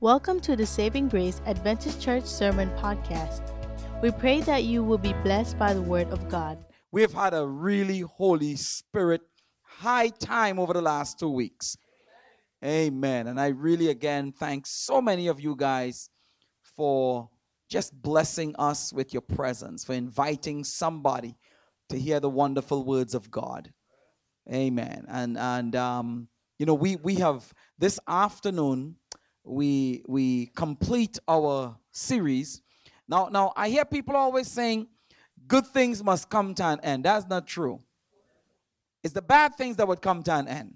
Welcome to the Saving Grace Adventist Church Sermon Podcast. We pray that you will be blessed by the Word of God. We've had a really Holy Spirit high time over the last two weeks. Amen. And I really, again, thank so many of you guys for just blessing us with your presence, for inviting somebody to hear the wonderful words of God. Amen. And and um, you know, we we have this afternoon we we complete our series. Now now I hear people always saying good things must come to an end. That's not true. It's the bad things that would come to an end.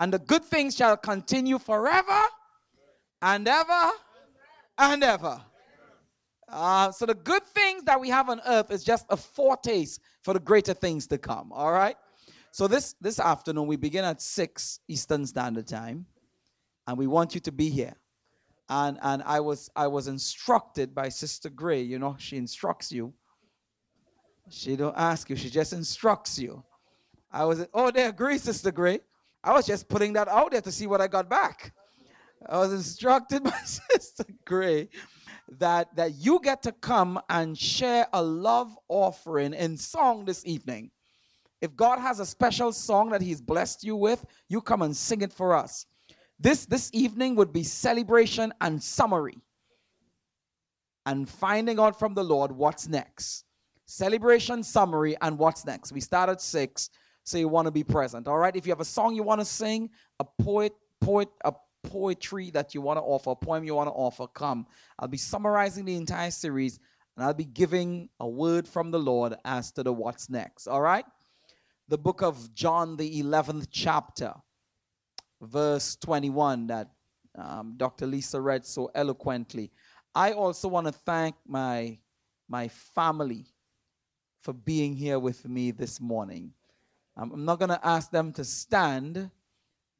And the good things shall continue forever and ever and ever. Uh, so the good things that we have on earth is just a foretaste for the greater things to come. All right. So this this afternoon we begin at six Eastern Standard Time, and we want you to be here. And and I was I was instructed by Sister Gray. You know she instructs you. She don't ask you. She just instructs you. I was oh they agree, Sister Gray. I was just putting that out there to see what I got back. I was instructed by Sister Gray that that you get to come and share a love offering in song this evening. If God has a special song that He's blessed you with, you come and sing it for us. This this evening would be celebration and summary. And finding out from the Lord what's next. Celebration, summary, and what's next. We start at six, so you want to be present. All right. If you have a song you want to sing, a poet, poet, a poetry that you want to offer, a poem you want to offer, come. I'll be summarizing the entire series and I'll be giving a word from the Lord as to the what's next. All right? The book of John, the 11th chapter, verse 21, that um, Dr. Lisa read so eloquently. I also want to thank my, my family for being here with me this morning. I'm not going to ask them to stand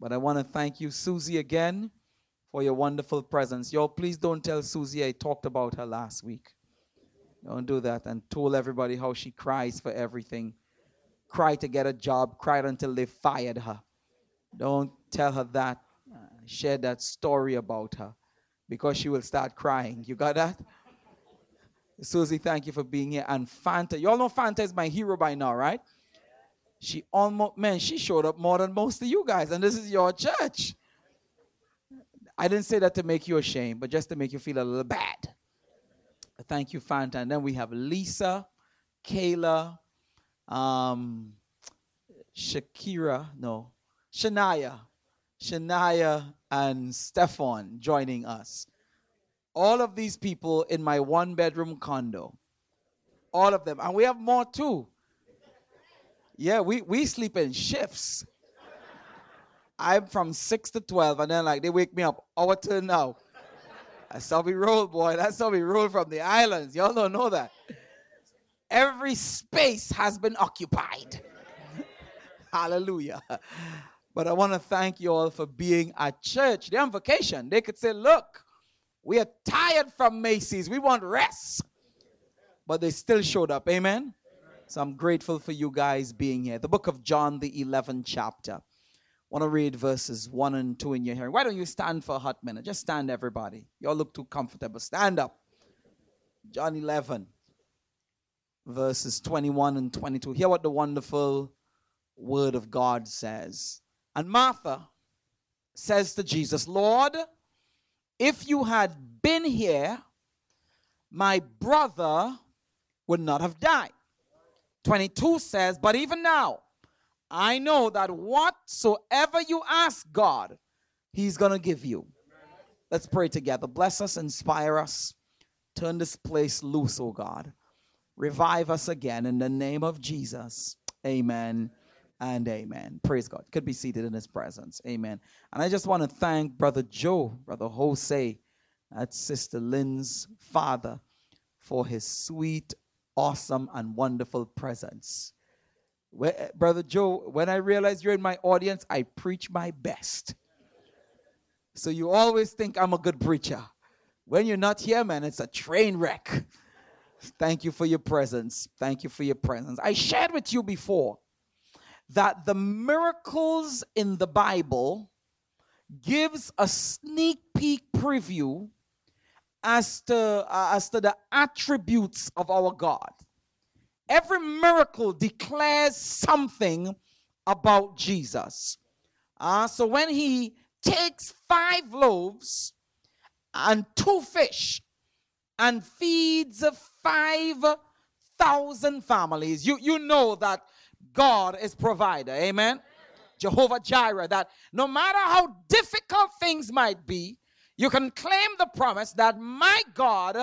but I want to thank you, Susie, again for your wonderful presence. Y'all, please don't tell Susie I talked about her last week. Don't do that and told everybody how she cries for everything. Cried to get a job, cried until they fired her. Don't tell her that. Share that story about her because she will start crying. You got that? Susie, thank you for being here. And Fanta, y'all know Fanta is my hero by now, right? She almost, man, she showed up more than most of you guys, and this is your church. I didn't say that to make you ashamed, but just to make you feel a little bad. Thank you, Fanta. And then we have Lisa, Kayla, um, Shakira, no, Shania, Shania, and Stefan joining us. All of these people in my one bedroom condo. All of them. And we have more too. Yeah, we, we sleep in shifts. I'm from 6 to 12, and then like they wake me up, our turn now. That's how we roll, boy. That's how we roll from the islands. Y'all don't know that. Every space has been occupied. Hallelujah. But I want to thank you all for being at church. They're on vacation. They could say, look, we are tired from Macy's. We want rest. But they still showed up. Amen. So I'm grateful for you guys being here. The book of John, the 11th chapter. I want to read verses 1 and 2 in your hearing. Why don't you stand for a hot minute? Just stand, everybody. You all look too comfortable. Stand up. John 11, verses 21 and 22. Hear what the wonderful word of God says. And Martha says to Jesus, Lord, if you had been here, my brother would not have died. 22 says, But even now, I know that whatsoever you ask God, He's going to give you. Let's pray together. Bless us, inspire us. Turn this place loose, oh God. Revive us again in the name of Jesus. Amen and amen. Praise God. Could be seated in his presence. Amen. And I just want to thank Brother Joe, Brother Jose, that's Sister Lynn's father, for his sweet awesome and wonderful presence. Eh, Brother Joe, when I realize you're in my audience, I preach my best. So you always think I'm a good preacher. When you're not here, man, it's a train wreck. Thank you for your presence. Thank you for your presence. I shared with you before that the miracles in the Bible gives a sneak peek preview as to, uh, as to the attributes of our God. Every miracle declares something about Jesus. Uh, so when he takes five loaves and two fish and feeds 5,000 families, you, you know that God is provider. Amen. Jehovah Jireh, that no matter how difficult things might be, you can claim the promise that my God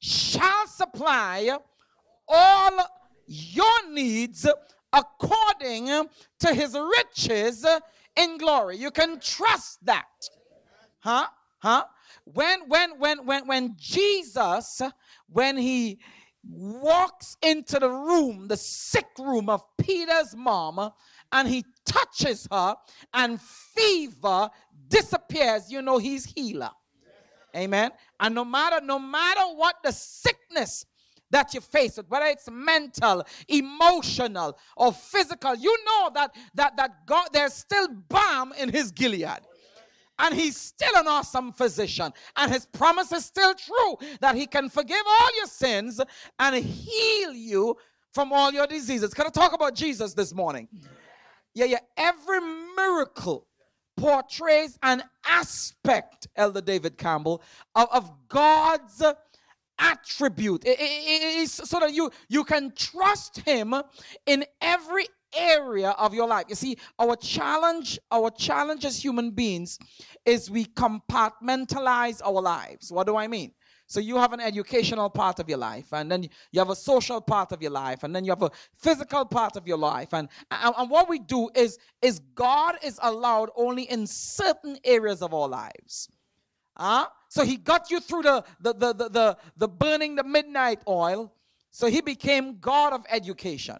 shall supply all your needs according to his riches in glory. You can trust that. Huh? Huh? When when when when when Jesus when he walks into the room, the sick room of Peter's mom, and he touches her, and fever disappears, you know he's healer. Amen. And no matter no matter what the sickness that you face with, whether it's mental, emotional, or physical, you know that that that God there's still balm in his Gilead. And he's still an awesome physician. And his promise is still true that he can forgive all your sins and heal you from all your diseases. Can I talk about Jesus this morning? Yeah, yeah. Every miracle portrays an aspect, Elder David Campbell, of, of God's attribute. It, it, it, so that you, you can trust Him in every area of your life. You see, our challenge, our challenge as human beings is we compartmentalize our lives. What do I mean? So you have an educational part of your life, and then you have a social part of your life, and then you have a physical part of your life. And, and, and what we do is, is God is allowed only in certain areas of our lives. Huh? So he got you through the, the, the, the, the, the burning the midnight oil. So he became God of education.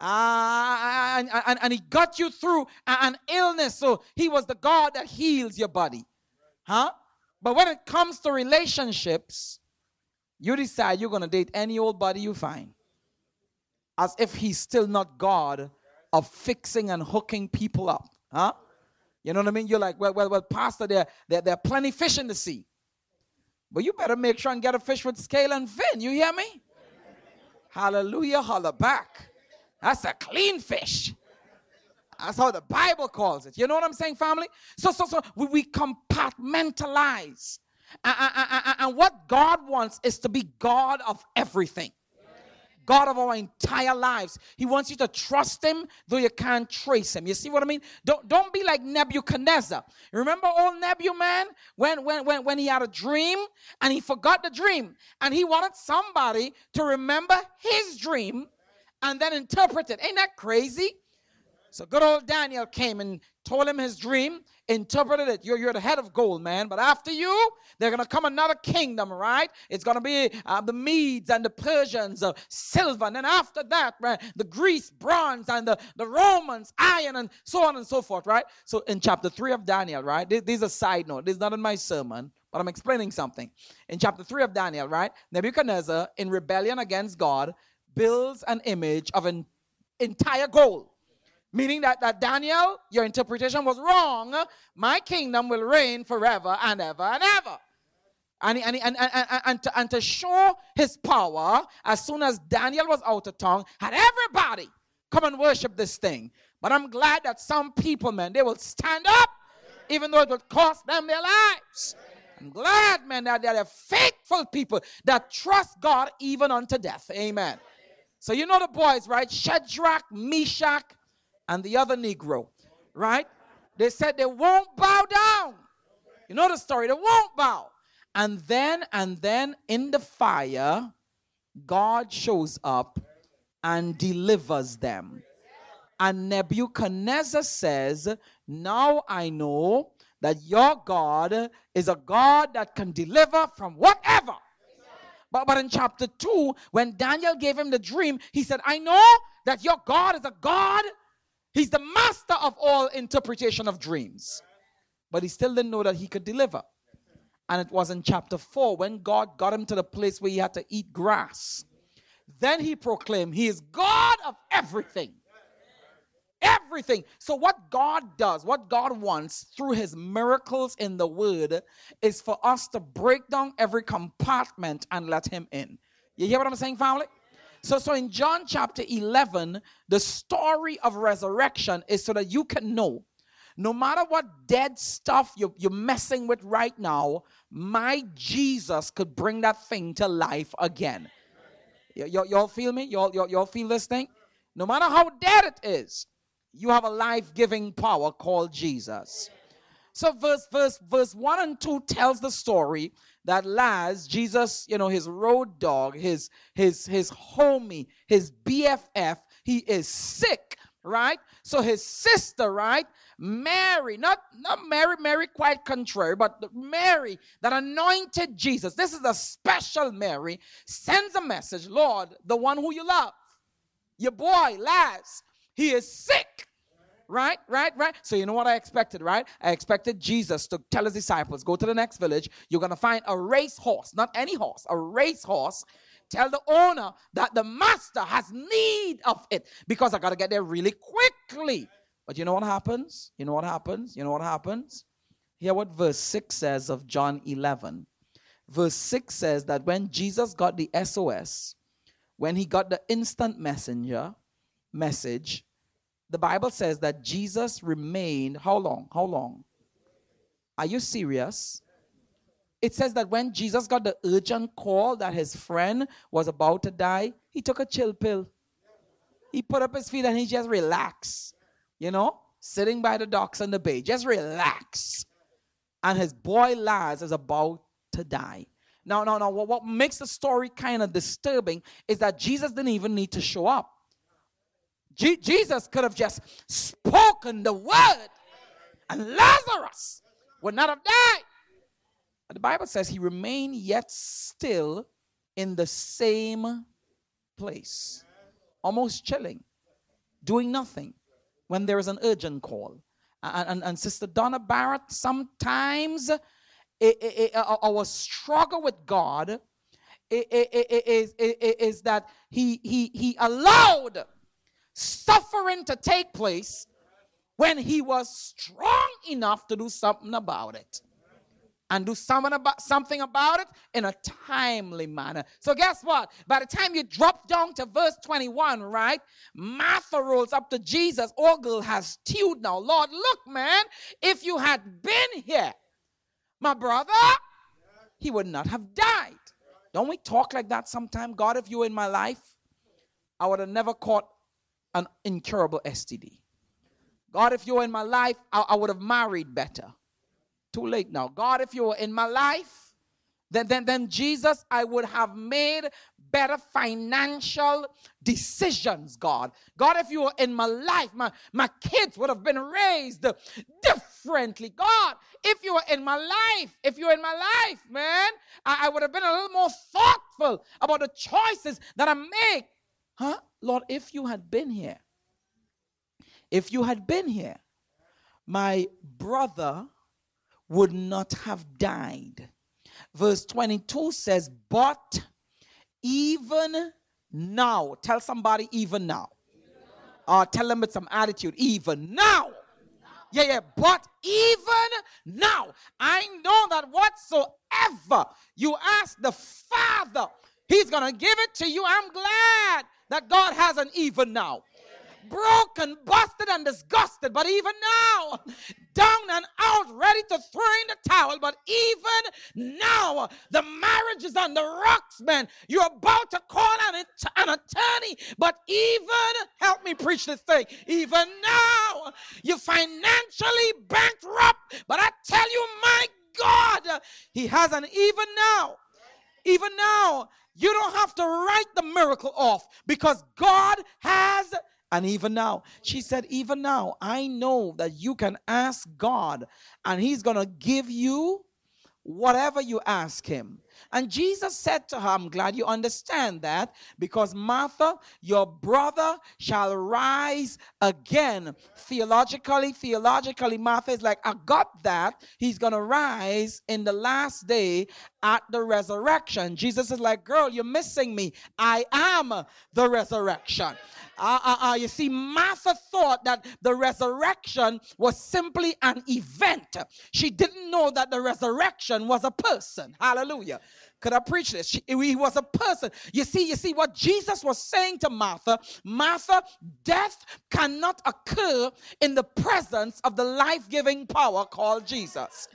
Uh, and, and, and he got you through an illness. So he was the God that heals your body. Huh? But when it comes to relationships, you decide you're going to date any old body you find. As if he's still not God of fixing and hooking people up. Huh? You know what I mean? You're like, well, well, well, Pastor, there, there, there are plenty fish in the sea. But you better make sure and get a fish with scale and fin. You hear me? Hallelujah, holla back. That's a clean fish. That's how the Bible calls it. You know what I'm saying, family? So, so, so we, we compartmentalize. And, and, and what God wants is to be God of everything. God of our entire lives. He wants you to trust him though you can't trace him. You see what I mean? Don't, don't be like Nebuchadnezzar. Remember old Nebu man when, when, when, when he had a dream and he forgot the dream and he wanted somebody to remember his dream and then interpret it. Ain't that crazy? So good old Daniel came and told him his dream, interpreted it. You're, you're the head of gold, man. But after you, they're going to come another kingdom, right? It's going to be uh, the Medes and the Persians, uh, silver. And then after that, right, the Greece, bronze, and the, the Romans, iron, and so on and so forth, right? So in chapter 3 of Daniel, right? This, this is a side note. This is not in my sermon, but I'm explaining something. In chapter 3 of Daniel, right? Nebuchadnezzar, in rebellion against God, builds an image of an entire goal. Meaning that, that Daniel, your interpretation was wrong. My kingdom will reign forever and ever and ever. And, and, and, and, and, to, and to show his power, as soon as Daniel was out of tongue, had everybody come and worship this thing. But I'm glad that some people, man, they will stand up, even though it will cost them their lives. I'm glad, man, that there are faithful people that trust God even unto death. Amen. So you know the boys, right? Shadrach, Meshach, and the other Negro, right? They said they won't bow down. You know the story, they won't bow. And then, and then in the fire, God shows up and delivers them. And Nebuchadnezzar says, Now I know that your God is a God that can deliver from whatever. But, but in chapter 2, when Daniel gave him the dream, he said, I know that your God is a God He's the master of all interpretation of dreams. But he still didn't know that he could deliver. And it was in chapter 4 when God got him to the place where he had to eat grass. Then he proclaimed, He is God of everything. Everything. So, what God does, what God wants through his miracles in the word, is for us to break down every compartment and let him in. You hear what I'm saying, family? So, so in John chapter 11, the story of resurrection is so that you can know no matter what dead stuff you're, you're messing with right now, my Jesus could bring that thing to life again. Y- y- y'all feel me? Y'all, y'all, y'all feel this thing? No matter how dead it is, you have a life-giving power called Jesus. So verse verse verse 1 and 2 tells the story that Laz, Jesus, you know, his road dog, his his his homie, his BFF, he is sick, right? So his sister, right? Mary, not not Mary, Mary quite contrary, but Mary that anointed Jesus. This is a special Mary sends a message, Lord, the one who you love. Your boy, Laz, he is sick. Right, right, right. So, you know what I expected, right? I expected Jesus to tell his disciples, go to the next village. You're going to find a race horse, not any horse, a race horse. Tell the owner that the master has need of it because I got to get there really quickly. But you know what happens? You know what happens? You know what happens? Hear what verse 6 says of John 11. Verse 6 says that when Jesus got the SOS, when he got the instant messenger message, the Bible says that Jesus remained how long? How long? Are you serious? It says that when Jesus got the urgent call that his friend was about to die, he took a chill pill. He put up his feet and he just relaxed. You know, sitting by the docks on the bay, just relax. And his boy Laz is about to die. Now, now, now, what, what makes the story kind of disturbing is that Jesus didn't even need to show up. Je- Jesus could have just spoken the word, and Lazarus would not have died. The Bible says he remained yet still in the same place, almost chilling, doing nothing when there is an urgent call. And, and, and Sister Donna Barrett, sometimes it, it, it, our struggle with God is, is, is that he, he, he allowed suffering to take place when he was strong enough to do something about it and do something about something about it in a timely manner. So guess what? By the time you drop down to verse 21, right? Martha rolls up to Jesus. Ogle has tuned now. Lord, look, man, if you had been here, my brother, he would not have died. Don't we talk like that sometime? God, if you were in my life, I would have never caught an incurable STD. God, if you were in my life, I, I would have married better. Too late now. God, if you were in my life, then, then, then Jesus, I would have made better financial decisions, God. God, if you were in my life, my, my kids would have been raised differently. God, if you were in my life, if you were in my life, man, I, I would have been a little more thoughtful about the choices that I make. Huh? Lord, if you had been here, if you had been here, my brother would not have died. Verse 22 says, But even now, tell somebody, even now. Or uh, tell them with some attitude, even now. Yeah, yeah, but even now, I know that whatsoever you ask the Father, He's gonna give it to you. I'm glad that God has an even now broken, busted, and disgusted. But even now, down and out, ready to throw in the towel. But even now, the marriage is on the rocks, man. You're about to call an, an attorney, but even, help me preach this thing, even now, you're financially bankrupt. But I tell you, my God, He has an even now. Even now, you don't have to write the miracle off because God has and even now, she said, Even now, I know that you can ask God and He's going to give you whatever you ask Him. And Jesus said to her, I'm glad you understand that because Martha, your brother shall rise again. Theologically, theologically, Martha is like, I got that. He's going to rise in the last day at the resurrection. Jesus is like, girl, you're missing me. I am the resurrection. Uh, uh, uh, you see, Martha thought that the resurrection was simply an event. She didn't know that the resurrection was a person. Hallelujah. Could I preach this? She, he was a person. You see, you see what Jesus was saying to Martha Martha, death cannot occur in the presence of the life giving power called Jesus.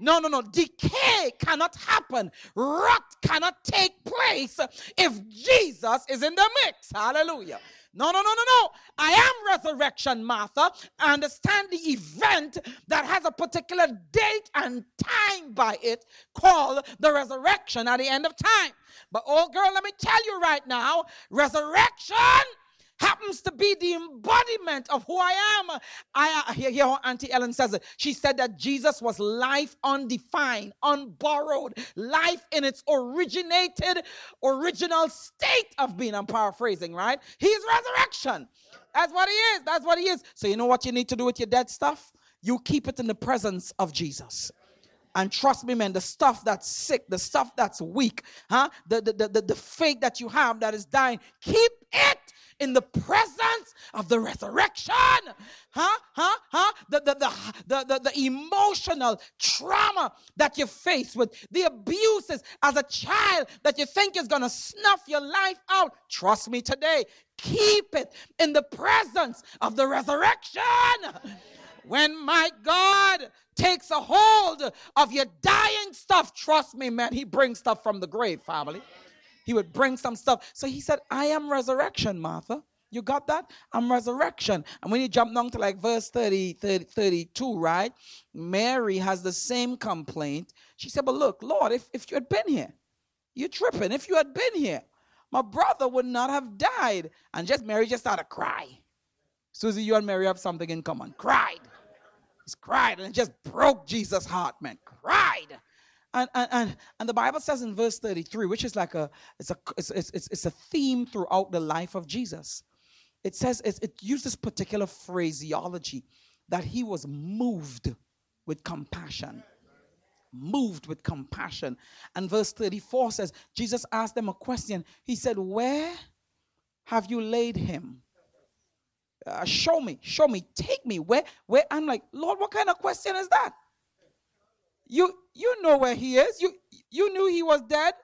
No, no, no. Decay cannot happen. Rot cannot take place if Jesus is in the mix. Hallelujah. No, no, no, no, no. I am resurrection, Martha. I understand the event that has a particular date and time by it called the resurrection at the end of time. But, oh, girl, let me tell you right now resurrection happens to be the embodiment of who I am. I hear, hear how Auntie Ellen says it. She said that Jesus was life undefined, unborrowed, life in its originated, original state of being. I'm paraphrasing, right? He's resurrection. That's what he is. That's what he is. So you know what you need to do with your dead stuff? You keep it in the presence of Jesus. And trust me, man, the stuff that's sick, the stuff that's weak, huh? The, the, the, the, the faith that you have that is dying, keep it in the presence of the resurrection. Huh? Huh? Huh? The, the, the, the, the, emotional trauma that you face with, the abuses as a child that you think is going to snuff your life out. Trust me today. Keep it in the presence of the resurrection. When my God takes a hold of your dying stuff, trust me, man, he brings stuff from the grave, family he would bring some stuff. So he said, I am resurrection, Martha. You got that? I'm resurrection. And when you jump down to like verse 30, 30, 32, right? Mary has the same complaint. She said, But look, Lord, if, if you had been here, you're tripping. If you had been here, my brother would not have died. And just Mary just started cry. Susie, you and Mary have something in common. Cried. He's cried and it just broke Jesus' heart, man. Cried. And, and, and, the Bible says in verse 33, which is like a, it's a, it's, it's, it's a theme throughout the life of Jesus. It says, it, it uses particular phraseology that he was moved with compassion. Moved with compassion. And verse 34 says, Jesus asked them a question. He said, Where have you laid him? Uh, show me, show me, take me. Where, where? I'm like, Lord, what kind of question is that? You you know where he is. You you knew he was dead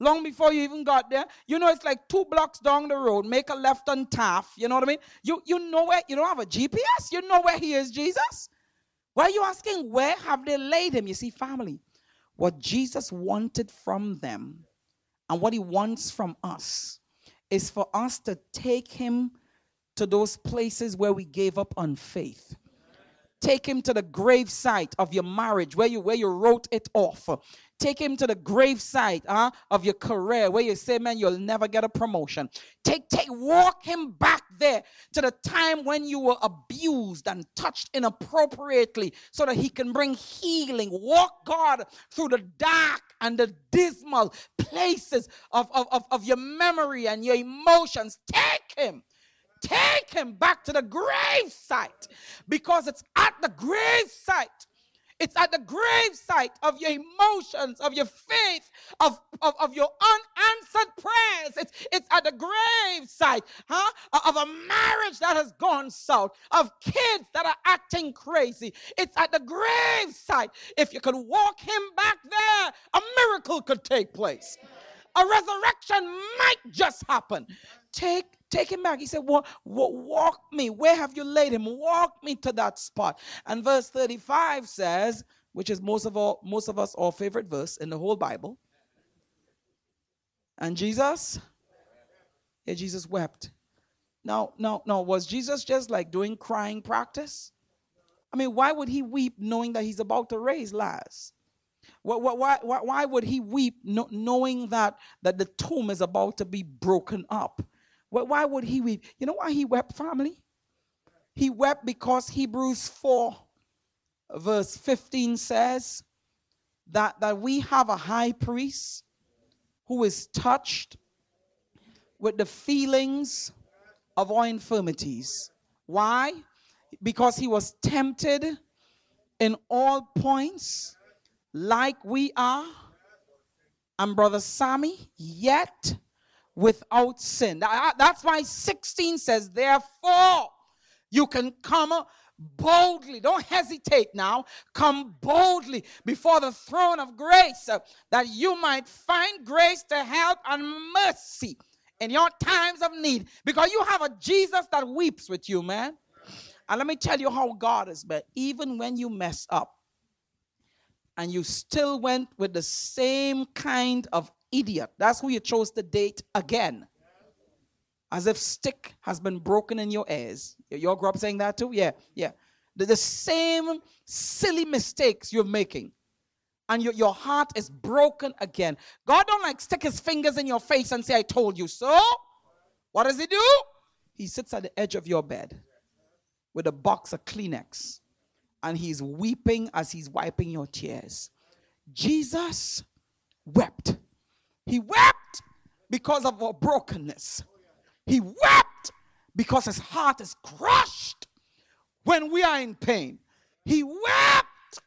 long before you even got there. You know it's like two blocks down the road. Make a left on Taft. You know what I mean? You you know where you don't have a GPS. You know where he is, Jesus. Why are you asking where have they laid him? You see, family, what Jesus wanted from them and what he wants from us is for us to take him to those places where we gave up on faith. Take him to the gravesite of your marriage where you where you wrote it off. Take him to the gravesite huh, of your career where you say, man, you'll never get a promotion. Take, take, walk him back there to the time when you were abused and touched inappropriately so that he can bring healing. Walk God through the dark and the dismal places of, of, of, of your memory and your emotions. Take him take him back to the grave site because it's at the grave site. It's at the grave site of your emotions, of your faith, of, of, of your unanswered prayers. It's, it's at the grave site huh, of a marriage that has gone south, of kids that are acting crazy. It's at the grave site. If you could walk him back there, a miracle could take place. A resurrection might just happen. Take Take him back. He said, walk, walk me. Where have you laid him? Walk me to that spot. And verse 35 says, which is most of all, most of us our favorite verse in the whole Bible. And Jesus, yeah, Jesus wept. Now, now, now, was Jesus just like doing crying practice? I mean, why would he weep knowing that he's about to raise Lazarus? Why, why, why, why would he weep knowing that, that the tomb is about to be broken up? Why would he weep? You know why he wept, family? He wept because Hebrews 4, verse 15 says that, that we have a high priest who is touched with the feelings of our infirmities. Why? Because he was tempted in all points like we are. And Brother Sammy, yet without sin. That's why 16 says, Therefore, you can come boldly. Don't hesitate now. Come boldly before the throne of grace uh, that you might find grace to help and mercy in your times of need. Because you have a Jesus that weeps with you, man. And let me tell you how God is, but even when you mess up and you still went with the same kind of idiot, that's who you chose to date again as if stick has been broken in your ears. You all grew up saying that too? Yeah, yeah. The, the same silly mistakes you're making. And your, your heart is broken again. God don't like stick his fingers in your face and say, I told you so. What does he do? He sits at the edge of your bed with a box of Kleenex and he's weeping as he's wiping your tears. Jesus wept. He wept because of our brokenness. He wept because his heart is crushed when we are in pain. He wept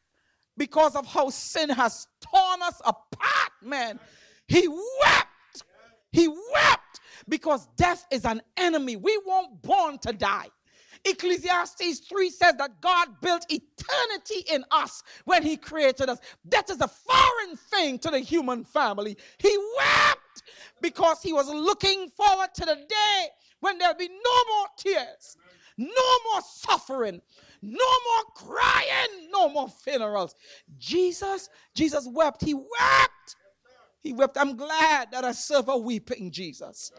because of how sin has torn us apart, man. He wept. He wept because death is an enemy. We weren't born to die. Ecclesiastes 3 says that God built eternity in us when He created us. That is a foreign thing to the human family. He wept because He was looking forward to the day when there'll be no more tears, no more suffering, no more crying, no more funerals. Jesus, Jesus wept. He wept. He wept. I'm glad that I serve a weeping Jesus.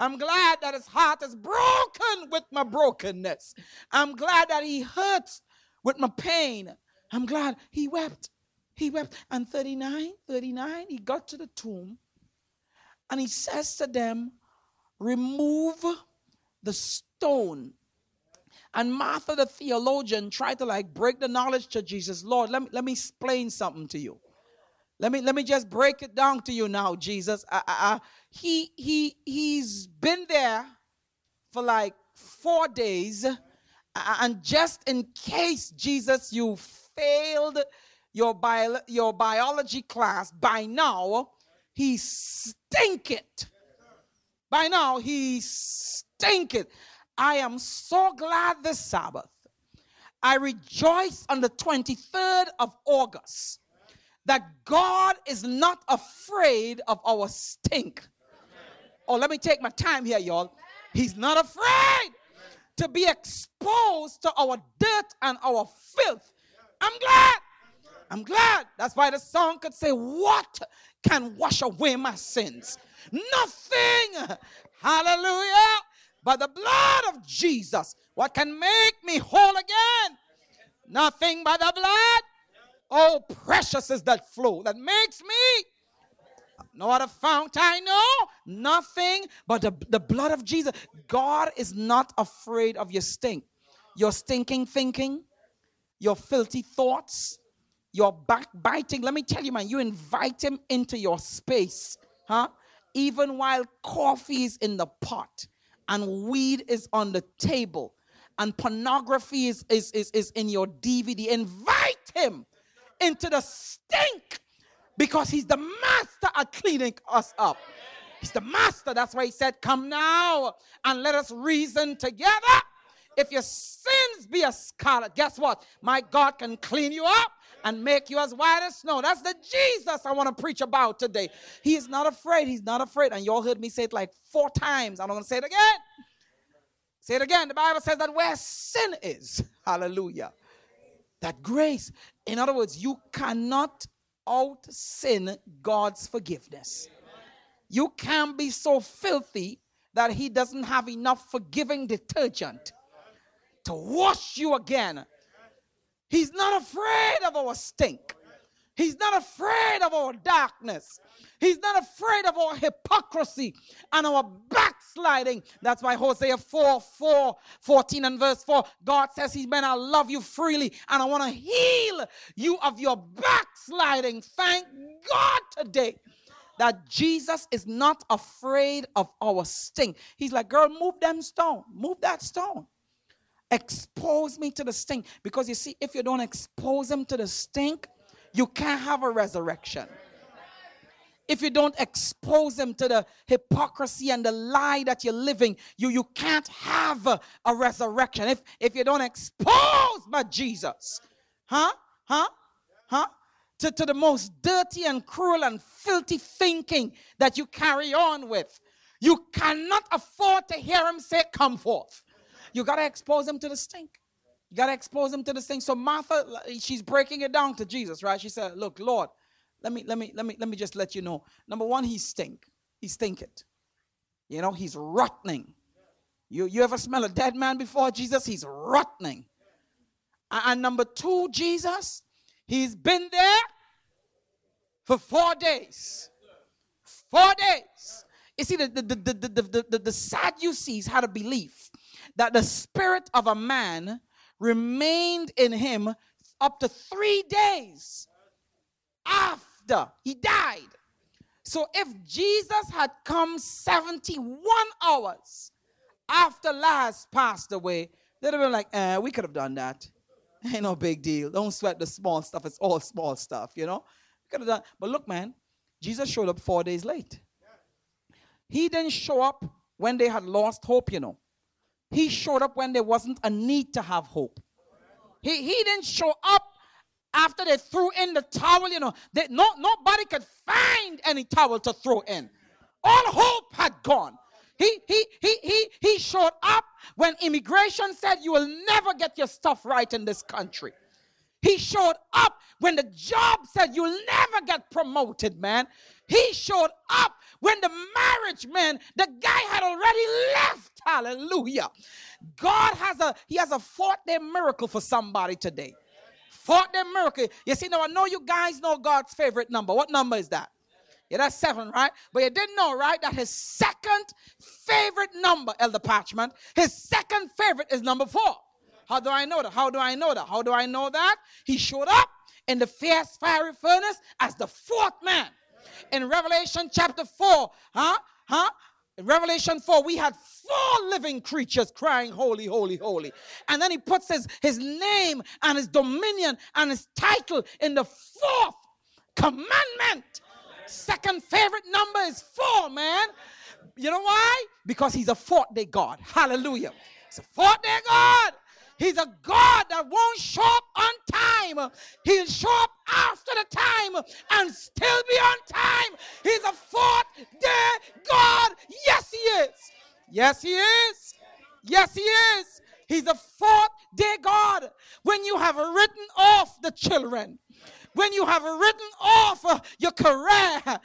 I'm glad that his heart is broken with my brokenness. I'm glad that he hurts with my pain. I'm glad he wept. He wept. And 39, 39, he got to the tomb and he says to them, Remove the stone. And Martha, the theologian, tried to like break the knowledge to Jesus. Lord, let me, let me explain something to you. Let me let me just break it down to you now, Jesus. I, I, I, he he he's been there for like four days, and just in case Jesus, you failed your bio, your biology class by now, he stink it. By now he stink it. I am so glad this Sabbath. I rejoice on the 23rd of August that God is not afraid of our stink. Oh, let me take my time here, y'all. He's not afraid to be exposed to our dirt and our filth. I'm glad. I'm glad. That's why the song could say, What can wash away my sins? Nothing. Hallelujah. But the blood of Jesus. What can make me whole again? Nothing but the blood Oh, precious is that flow that makes me. No other fount I know, nothing but the, the blood of Jesus. God is not afraid of your stink, your stinking thinking, your filthy thoughts, your backbiting. Let me tell you, man, you invite him into your space, huh? Even while coffee is in the pot and weed is on the table and pornography is, is, is, is in your DVD, invite him into the stink because he's the master at cleaning us up. He's the master. That's why he said, Come now and let us reason together. If your sins be a scarlet, guess what? My God can clean you up and make you as white as snow. That's the Jesus I want to preach about today. He is not afraid. He's not afraid. And y'all heard me say it like four times. I'm going to say it again. Say it again. The Bible says that where sin is, hallelujah, that grace. In other words, you cannot out sin God's forgiveness. You can't be so filthy that He doesn't have enough forgiving detergent to wash you again. He's not afraid of our stink. He's not afraid of our darkness. He's not afraid of our hypocrisy and our backsliding. That's why Hosea 4 4 14 and verse 4 God says, He's man, I love you freely and I want to heal you of your backsliding. Thank God today that Jesus is not afraid of our stink. He's like, girl, move them stone, move that stone. Expose me to the stink. Because you see, if you don't expose him to the stink, you can't have a resurrection if you don't expose them to the hypocrisy and the lie that you're living, you, you can't have a, a resurrection. If, if you don't expose my Jesus, huh? Huh? Huh? To, to the most dirty and cruel and filthy thinking that you carry on with, you cannot afford to hear him say, Come forth. You got to expose him to the stink. You got to expose him to the stink. So Martha, she's breaking it down to Jesus, right? She said, Look, Lord, let me let me let me let me just let you know. Number one, he stink. He stink it. You know, he's rotting. You you ever smell a dead man before Jesus? He's rotting. And, number two, Jesus, he's been there for four days. Four days. You see, the, the, the, the, the, the, the Sadducees had a belief that the spirit of a man remained in him up to three days after he died. So if Jesus had come 71 hours after Lazarus passed away, they'd have been like, eh, we could have done that. Ain't no big deal. Don't sweat the small stuff. It's all small stuff, you know? Could have done. But look, man, Jesus showed up four days late. He didn't show up when they had lost hope, you know. He showed up when there wasn't a need to have hope. He, he didn't show up after they threw in the towel, you know, they, no, nobody could find any towel to throw in. All hope had gone. He, he, he, he, he showed up when immigration said, You will never get your stuff right in this country. He showed up when the job said, You'll never get promoted, man. He showed up when the marriage, man, the guy had already left. Hallelujah. God has a, he has a fourth day miracle for somebody today them miracle. You see, now I know you guys know God's favorite number. What number is that? Yeah, that's seven, right? But you didn't know, right, that his second favorite number, Elder Parchment, his second favorite is number four. How do I know that? How do I know that? How do I know that? He showed up in the fierce fiery furnace as the fourth man. In Revelation chapter 4, huh? Huh? In Revelation 4, we had four living creatures crying, Holy, holy, holy. And then he puts his, his name and his dominion and his title in the fourth commandment. Second favorite number is four, man. You know why? Because he's a fourth day God. Hallelujah. He's a fourth day God. He's a God that won't show up on time. He'll show up after the time and still be on time. He's a fourth day God. Yes, he is. Yes, he is. Yes, he is. He's a fourth day God. When you have written off the children, when you have written off uh, your career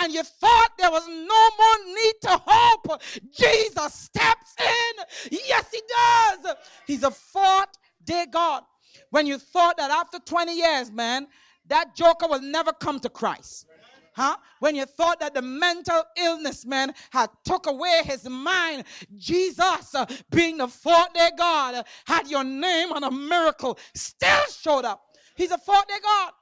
and you thought there was no more need to hope, Jesus steps in. Yes, He does. He's a fourth day God. When you thought that after 20 years, man, that joker will never come to Christ. Huh? When you thought that the mental illness, man, had took away his mind, Jesus, uh, being the fourth day God, uh, had your name on a miracle, still showed up. He's a fourth day God.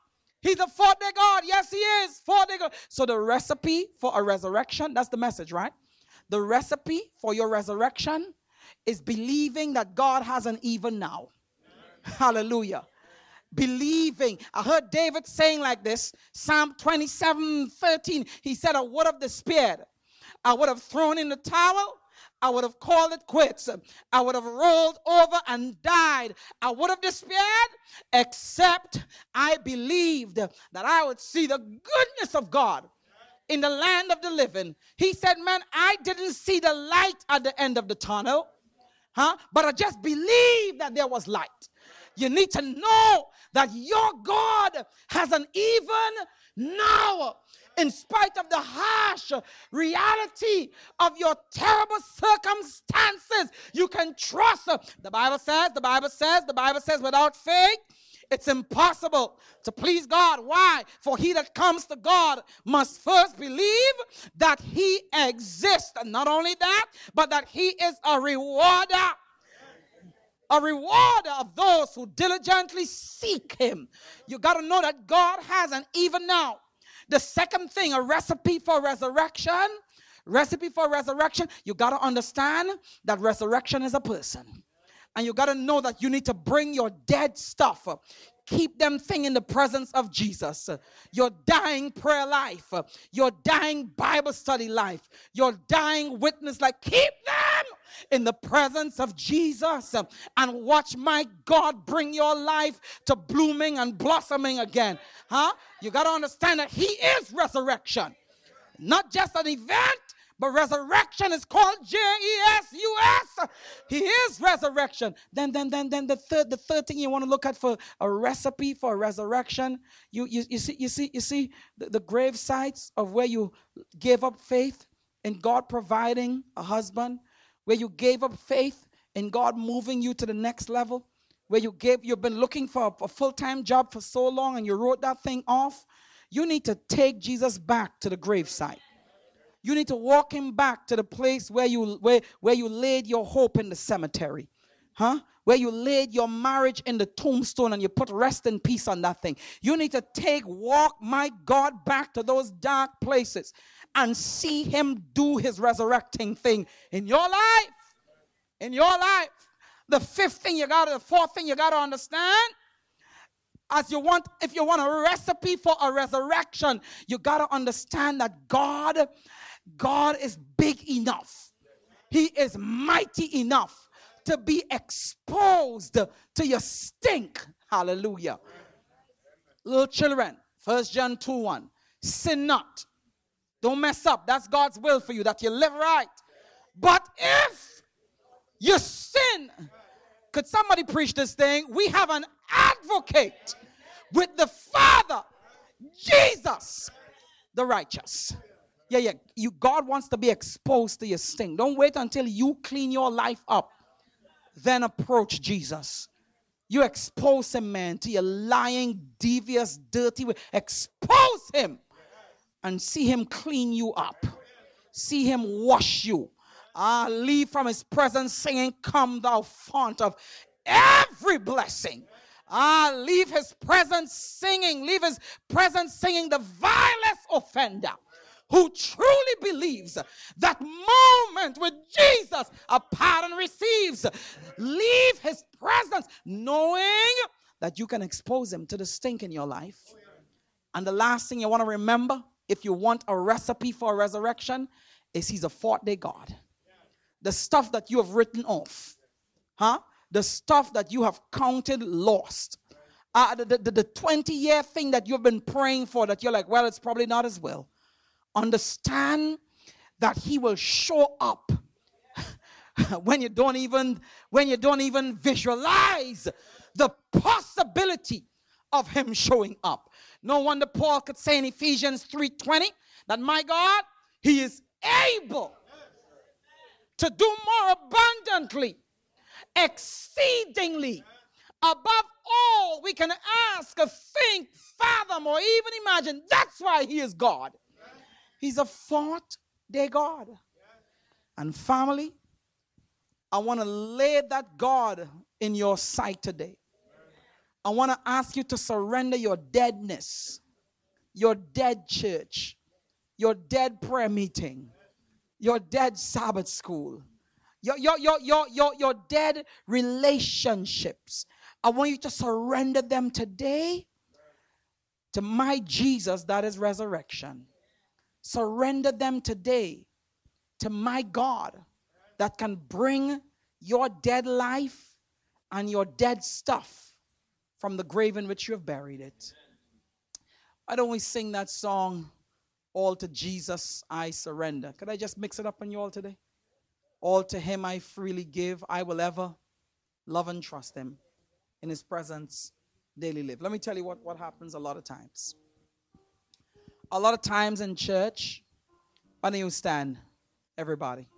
He's a fourth day God. Yes, he is. Fourth day God. So the recipe for a resurrection, that's the message, right? The recipe for your resurrection is believing that God has an even now. Hallelujah. Believing. I heard David saying like this Psalm 27 13. He said, I would have despaired. I would have thrown in the towel. I would have called it quits. I would have rolled over and died. I would have despaired, except I believed that I would see the goodness of God in the land of the living. He said, Man, I didn't see the light at the end of the tunnel, huh? But I just believed that there was light. You need to know that your God has an even now in spite of the harsh reality of your terrible circumstances, you can trust. The Bible says, the Bible says, the Bible says, without faith, It's impossible to please God. Why? For he that comes to God must first believe that he exists. And not only that, but that he is a rewarder. A rewarder of those who diligently seek him. You got to know that God has, and even now, the second thing, a recipe for resurrection. Recipe for resurrection, you got to understand that resurrection is a person. And you got to know that you need to bring your dead stuff. Keep them thing in the presence of Jesus. Your dying prayer life, your dying Bible study life, your dying witness life. Keep them in the presence of Jesus and watch my God bring your life to blooming and blossoming again. Huh? You got to understand that He is resurrection, not just an event, but resurrection is called J-E-S-U-S. He is resurrection. Then, then, then, then the third, the third thing you want to look at for a recipe for resurrection. You, you, you see, you see, you see the, the grave sites of where you gave up faith in God providing a husband, where you gave up faith in God moving you to the next level, where you gave, you've been looking for a, a full-time job for so long and you wrote that thing off. You need to take Jesus back to the grave site. You need to walk him back to the place where you where, where you laid your hope in the cemetery. Huh? Where you laid your marriage in the tombstone and you put rest and peace on that thing. You need to take, walk, my God, back to those dark places and see him do his resurrecting thing in your life. In your life. The fifth thing you gotta, the fourth thing you gotta understand as you want if you want a recipe for a resurrection you got to understand that god God is big enough, He is mighty enough to be exposed to your stink. Hallelujah. Little children, First John 2 1. Sin not. Don't mess up. That's God's will for you that you live right. But if you sin, could somebody preach this thing? We have an advocate with the Father, Jesus, the righteous. Yeah, yeah. You God wants to be exposed to your sting. Don't wait until you clean your life up. Then approach Jesus. You expose him, man, to your lying, devious, dirty way. Expose him and see him clean you up. See him wash you. Ah, leave from his presence singing, Come, thou fount of every blessing. Ah, leave his presence singing, leave his presence singing the vilest offender who truly believes that moment with Jesus, a pardon receives. Leave his presence, knowing that you can expose him to the stink in your life. And the last thing you want to remember, if you want a recipe for a resurrection, is he's a fourth day God. The stuff that you have written off, huh? The stuff that you have counted lost. Uh, the, the, the 20 year thing that you've been praying for that you're like, well, it's probably not as well understand that he will show up when you don't even when you don't even visualize the possibility of him showing up. No wonder paul could say in ephesians 3.20 that my god he is able to do more abundantly exceedingly above all we can ask or think fathom or even imagine. That's why he is god He's a fourth day God. And family, I want to lay that God in your sight today. I want to ask you to surrender your deadness, your dead church, your dead prayer meeting, your dead Sabbath school, your, your, your, your, your, your dead relationships. I want you to surrender them today to my Jesus, that is resurrection. Surrender them today to my God that can bring your dead life and your dead stuff from the grave in which you have buried it. Why don't we sing that song, All to Jesus I Surrender? Could I just mix it up on you all today? All to Him I freely give, I will ever love and trust Him. In His presence, daily live. Let me tell you what, what happens a lot of times a lot of times in church, why don't you stand, everybody?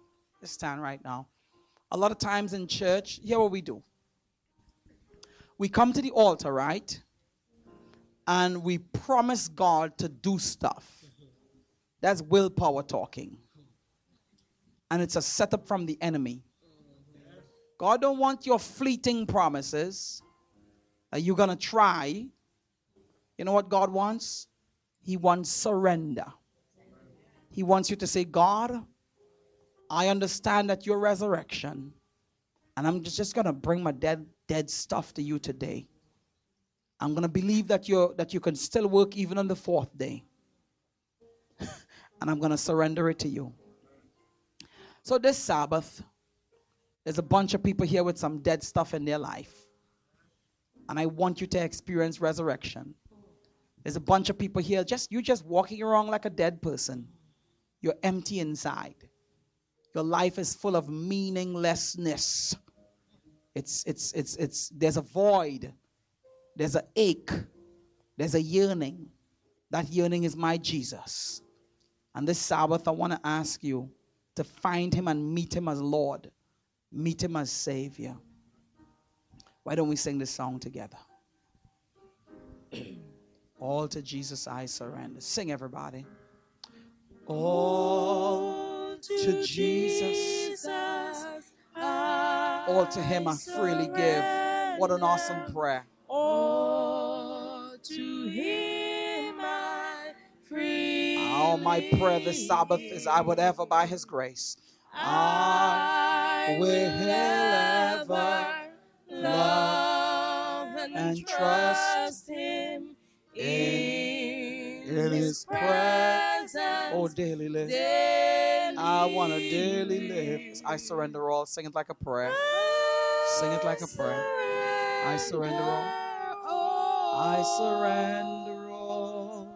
Just stand right now. A lot of times in church, hear what we do. we come to the altar, right? And we promise God to do stuff. That's willpower talking. And it's a setup from the enemy. God don't want your fleeting promises Are you're going to try. You know what God wants? He wants surrender. He wants you to say, God, I understand that your resurrection, and I'm just, just going to bring my dead, dead stuff to you today. I'm going to believe that, you that you can still work even on the fourth day. and I'm going to surrender it to you. So, this Sabbath, there's a bunch of people here with some dead stuff in their life. And I want you to experience resurrection. There's a bunch of people here, just you just walking around like a dead person. You're empty inside. Your life is full of meaninglessness. It's it's it's it's there's a void. There's an ache. There's a yearning. That yearning is my Jesus. And this Sabbath, I want to ask you to find him and meet him as Lord, meet him as Savior. Why don't we sing this song together? All to Jesus I surrender. Sing, everybody. All to Jesus. All to Him I freely give. What an awesome prayer. All to Him I freely All my prayer this Sabbath is I would ever, by His grace, I will ever love and trust Him in, in, His presence. presence. Oh, daily live. daily I want to daily live. I surrender all. Sing it like a prayer. Sing it like a prayer. I surrender all. I surrender all.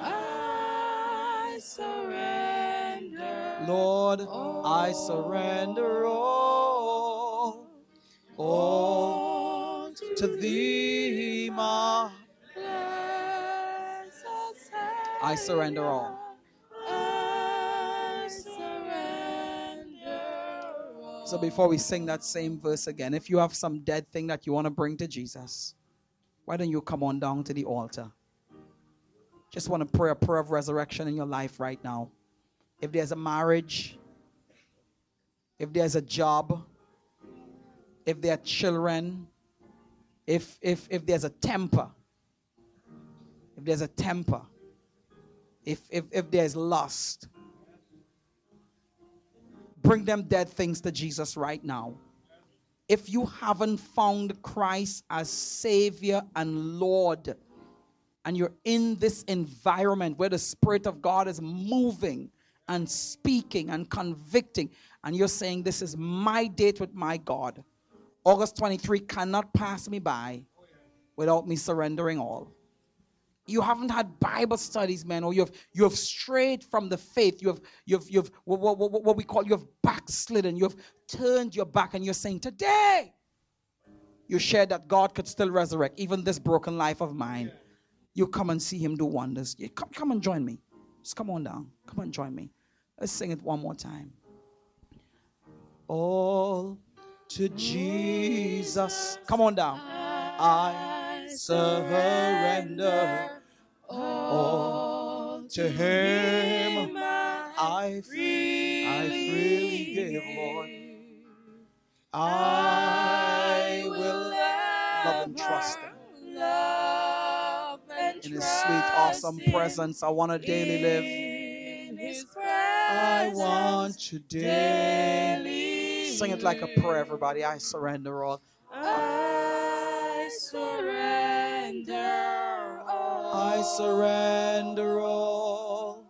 I surrender. Lord, I surrender all. All to thee, my. I surrender all. I surrender all. So before we sing that same verse again, if you have some dead thing that you want to bring to Jesus, why don't you come on down to the altar? Just want to pray a prayer of resurrection in your life right now. If there's a marriage, if there's a job, if there are children, if if if there's a temper, if there's a temper, if if if there's lust, bring them dead things to Jesus right now. If you haven't found Christ as Savior and Lord, and you're in this environment where the Spirit of God is moving and speaking and convicting, and you're saying, This is my date with my God, August 23 cannot pass me by without me surrendering all you haven't had Bible studies, man, or you have you have strayed from the faith. You have you have you have what, what, what, we call you have backslidden. You have turned your back, and you're saying today. You share that God could still resurrect even this broken life of mine. You come and see Him do wonders. Come, come and join me. Just come on down. Come and join me. Let's sing it one more time. All to Jesus. Come on down. I surrender all to Him. I, free, I freely give, Lord. I will love and trust Him. In His sweet, awesome presence, I want to daily live. In His I want to daily. Sing it like a prayer, everybody. I surrender all. I surrender. I surrender all.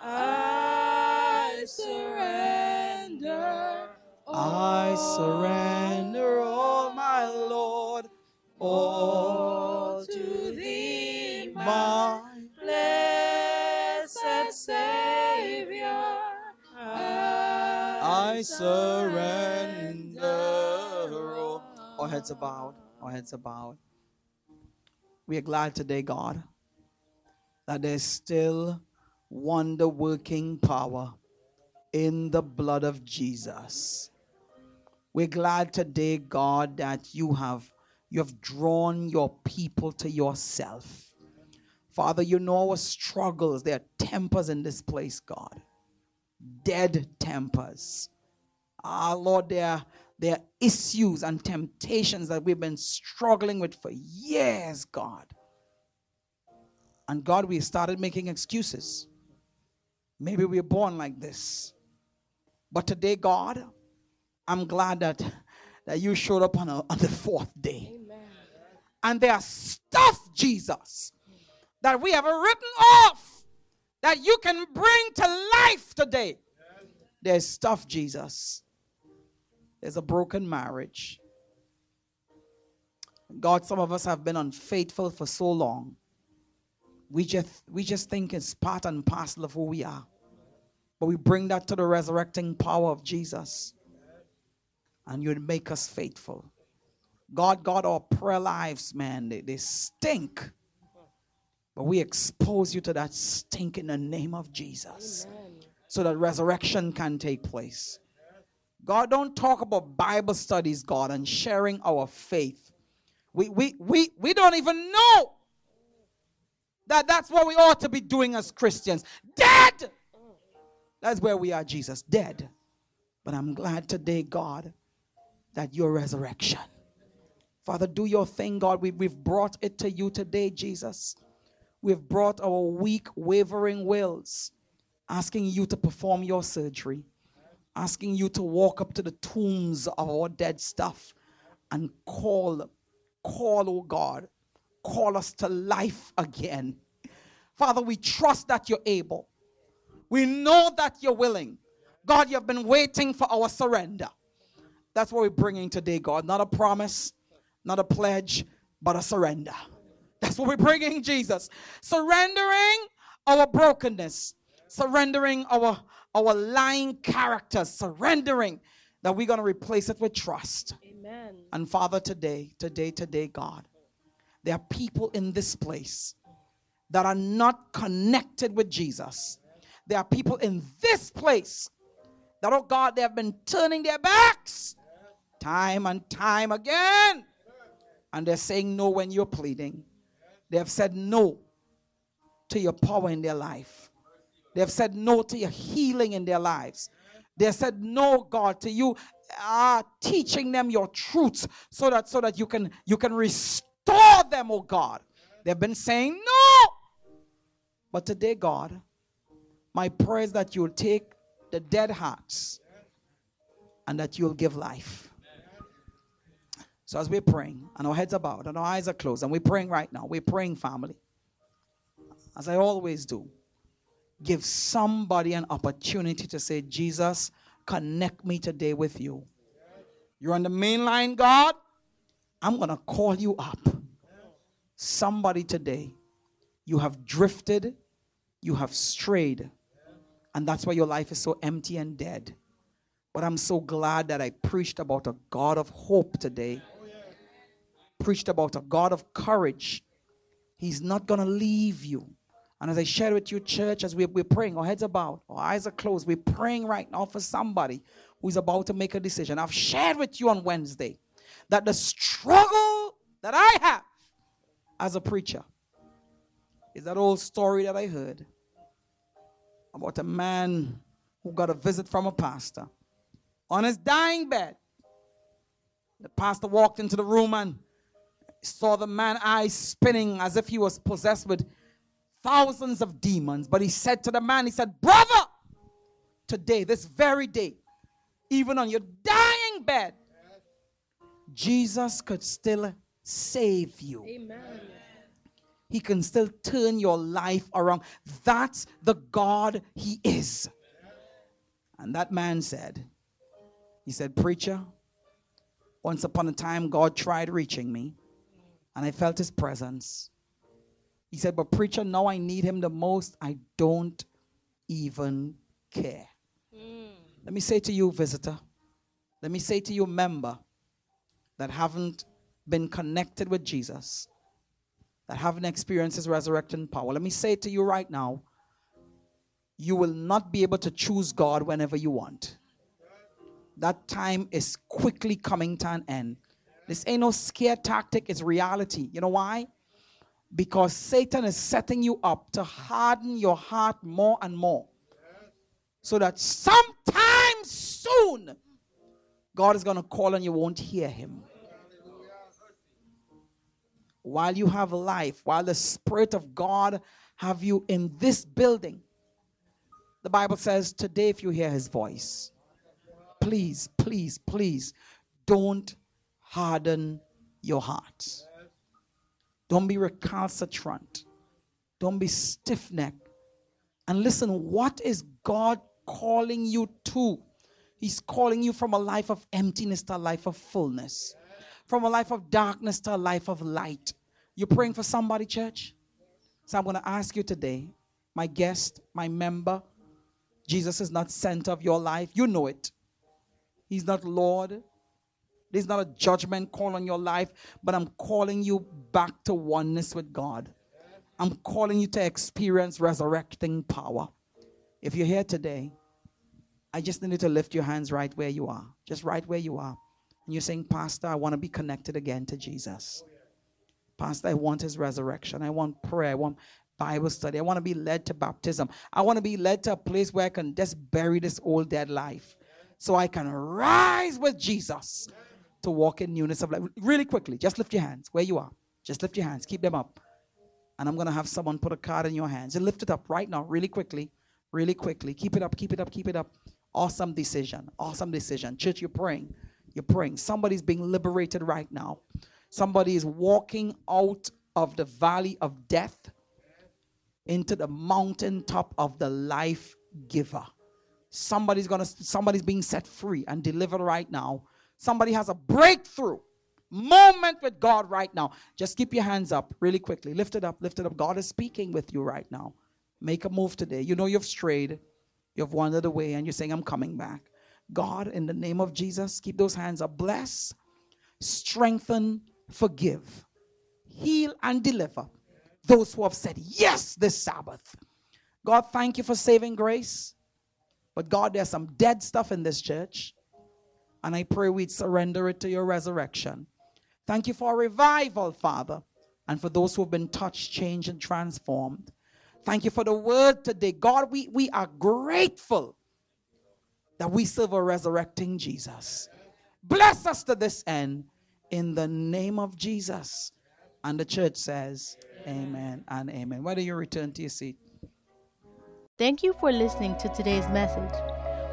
I surrender I surrender all, my Lord. All to thee, my my blessed Savior. I surrender all. Our heads are bowed. Our heads are bowed. We are glad today, God, that there's still wonder working power in the blood of Jesus. We're glad today, God, that you have You have drawn your people to yourself. Father, you know our struggles. There are tempers in this place, God. Dead tempers. Ah, Lord, there there are issues and temptations that we've been struggling with for years, God. And God, we started making excuses. Maybe we're born like this. But today, God, I'm glad that, that you showed up on, a, on the fourth day. And there are stuff, Jesus, that we have written off that you can bring to life today. There's stuff, Jesus. There's a broken marriage. God, some of us have been unfaithful for so long. We just we just think it's part and parcel of who we are. But we bring that to the resurrecting power of Jesus. And you'd make us faithful. God, God, our prayer lives, man, they, they stink. But we expose you to that stink in the name of Jesus. So that resurrection can take place. God, don't talk about Bible studies, God, and sharing our faith. We, we, we, we don't even know that that's what we ought to be doing as Christians. Dead! That's where we are, Jesus, dead. But I'm glad today, God, that your resurrection. Father, do your thing, God. We, we've brought it to you today, Jesus. We've brought our weak, wavering wills, asking you to perform your surgery, asking you to walk up to the tombs of our dead stuff and call, call, oh God, call us to life again. Father, we trust that you're able. We know that you're willing. God, you've been waiting for our surrender. That's what we're bringing today, God. Not a promise, not a pledge, but a surrender. That's what we're bringing, Jesus. Surrendering our brokenness, surrendering our, our lying character, surrendering that we're going to replace it with trust. Amen. And Father, today, today, today, God, there are people in this place that are not connected with Jesus. There are people in this place that, oh God, they have been turning their backs time and time again. And they're saying no when you're pleading. They have said no to your power in their life. They have said no to your healing in their lives. They have said no, God, to you uh, teaching them your truths so that so that you can you can restore them, oh God. They've been saying no. But today, God, my prayer is that you'll take the dead hearts and that you'll give life. So as we're praying, and our heads are bowed and our eyes are closed, and we're praying right now, we're praying, family. As I always do, give somebody an opportunity to say, Jesus, connect me today with you. You're on the main line, God. I'm going to call you up. Somebody today, you have drifted, you have strayed, and that's why your life is so empty and dead. But I'm so glad that I preached about a God of hope today. Preached about a God of courage. He's not going to leave you. And as I shared with you, church, as we're, we're praying, our heads are bowed, our eyes are closed, we're praying right now for somebody who's about to make a decision. I've shared with you on Wednesday that the struggle that I have as a preacher is that old story that I heard about a man who got a visit from a pastor on his dying bed. The pastor walked into the room and saw the man eyes spinning as if he was possessed with thousands of demons. But he said to the man, he said, Brother, today, this very day, even on your dying bed, Jesus could still save you. Amen. He can still turn your life around. That's the God He is. And that man said, He said, Preacher, once upon a time, God tried reaching me, and I felt His presence. He said, But preacher, now I need Him the most. I don't even care. Hmm. Let me say to you, visitor, let me say to you, member, that haven't been connected with Jesus that haven't experienced his resurrecting power, let me say to you right now, you will not be able to choose God whenever you want. That time is quickly coming to an end. This ain't no scare tactic, it's reality. You know why? Because Satan is setting you up to harden your heart more and more. So that sometime soon, God is going to call and you won't hear him. While you have life, while the Spirit of God have you in this building, the Bible says, today, if you hear his voice, please, please, please don't harden your heart. Don't be recalcitrant. Don't be stiff necked. And listen, what is God calling you to? He's calling you from a life of emptiness to a life of fullness, from a life of darkness to a life of light. You're praying for somebody, church? So I'm going to ask you today, my guest, my member, Jesus is not center of your life. You know it. He's not Lord. There's not a judgment call on your life, but I'm calling you back to oneness with God. I'm calling you to experience resurrecting power. If you're here today, I just need you to lift your hands right where you are, just right where you are. And you're saying, Pastor, I want to be connected again to Jesus. Pastor, I want his resurrection. I want prayer. I want Bible study. I want to be led to baptism. I want to be led to a place where I can just bury this old dead life so I can rise with Jesus to walk in newness of life. Really quickly, just lift your hands where you are. Just lift your hands, keep them up. And I'm going to have someone put a card in your hands and lift it up right now, really quickly, really quickly. Keep it up, keep it up, keep it up. Awesome decision, awesome decision. Church, you're praying. You're praying. Somebody's being liberated right now. Somebody is walking out of the valley of death into the mountaintop of the life giver. Somebody's gonna somebody's being set free and delivered right now. Somebody has a breakthrough moment with God right now. Just keep your hands up really quickly. Lift it up, lift it up. God is speaking with you right now. Make a move today. You know you've strayed, you've wandered away, and you're saying, I'm coming back. God, in the name of Jesus, keep those hands up. Bless, strengthen, forgive, heal, and deliver those who have said yes this Sabbath. God, thank you for saving grace. But God, there's some dead stuff in this church. And I pray we'd surrender it to your resurrection. Thank you for revival, Father, and for those who have been touched, changed, and transformed. Thank you for the word today. God, we, we are grateful that we serve a resurrecting Jesus. Bless us to this end in the name of Jesus. And the church says, Amen and amen. Don't you return to your seat? Thank you for listening to today's message.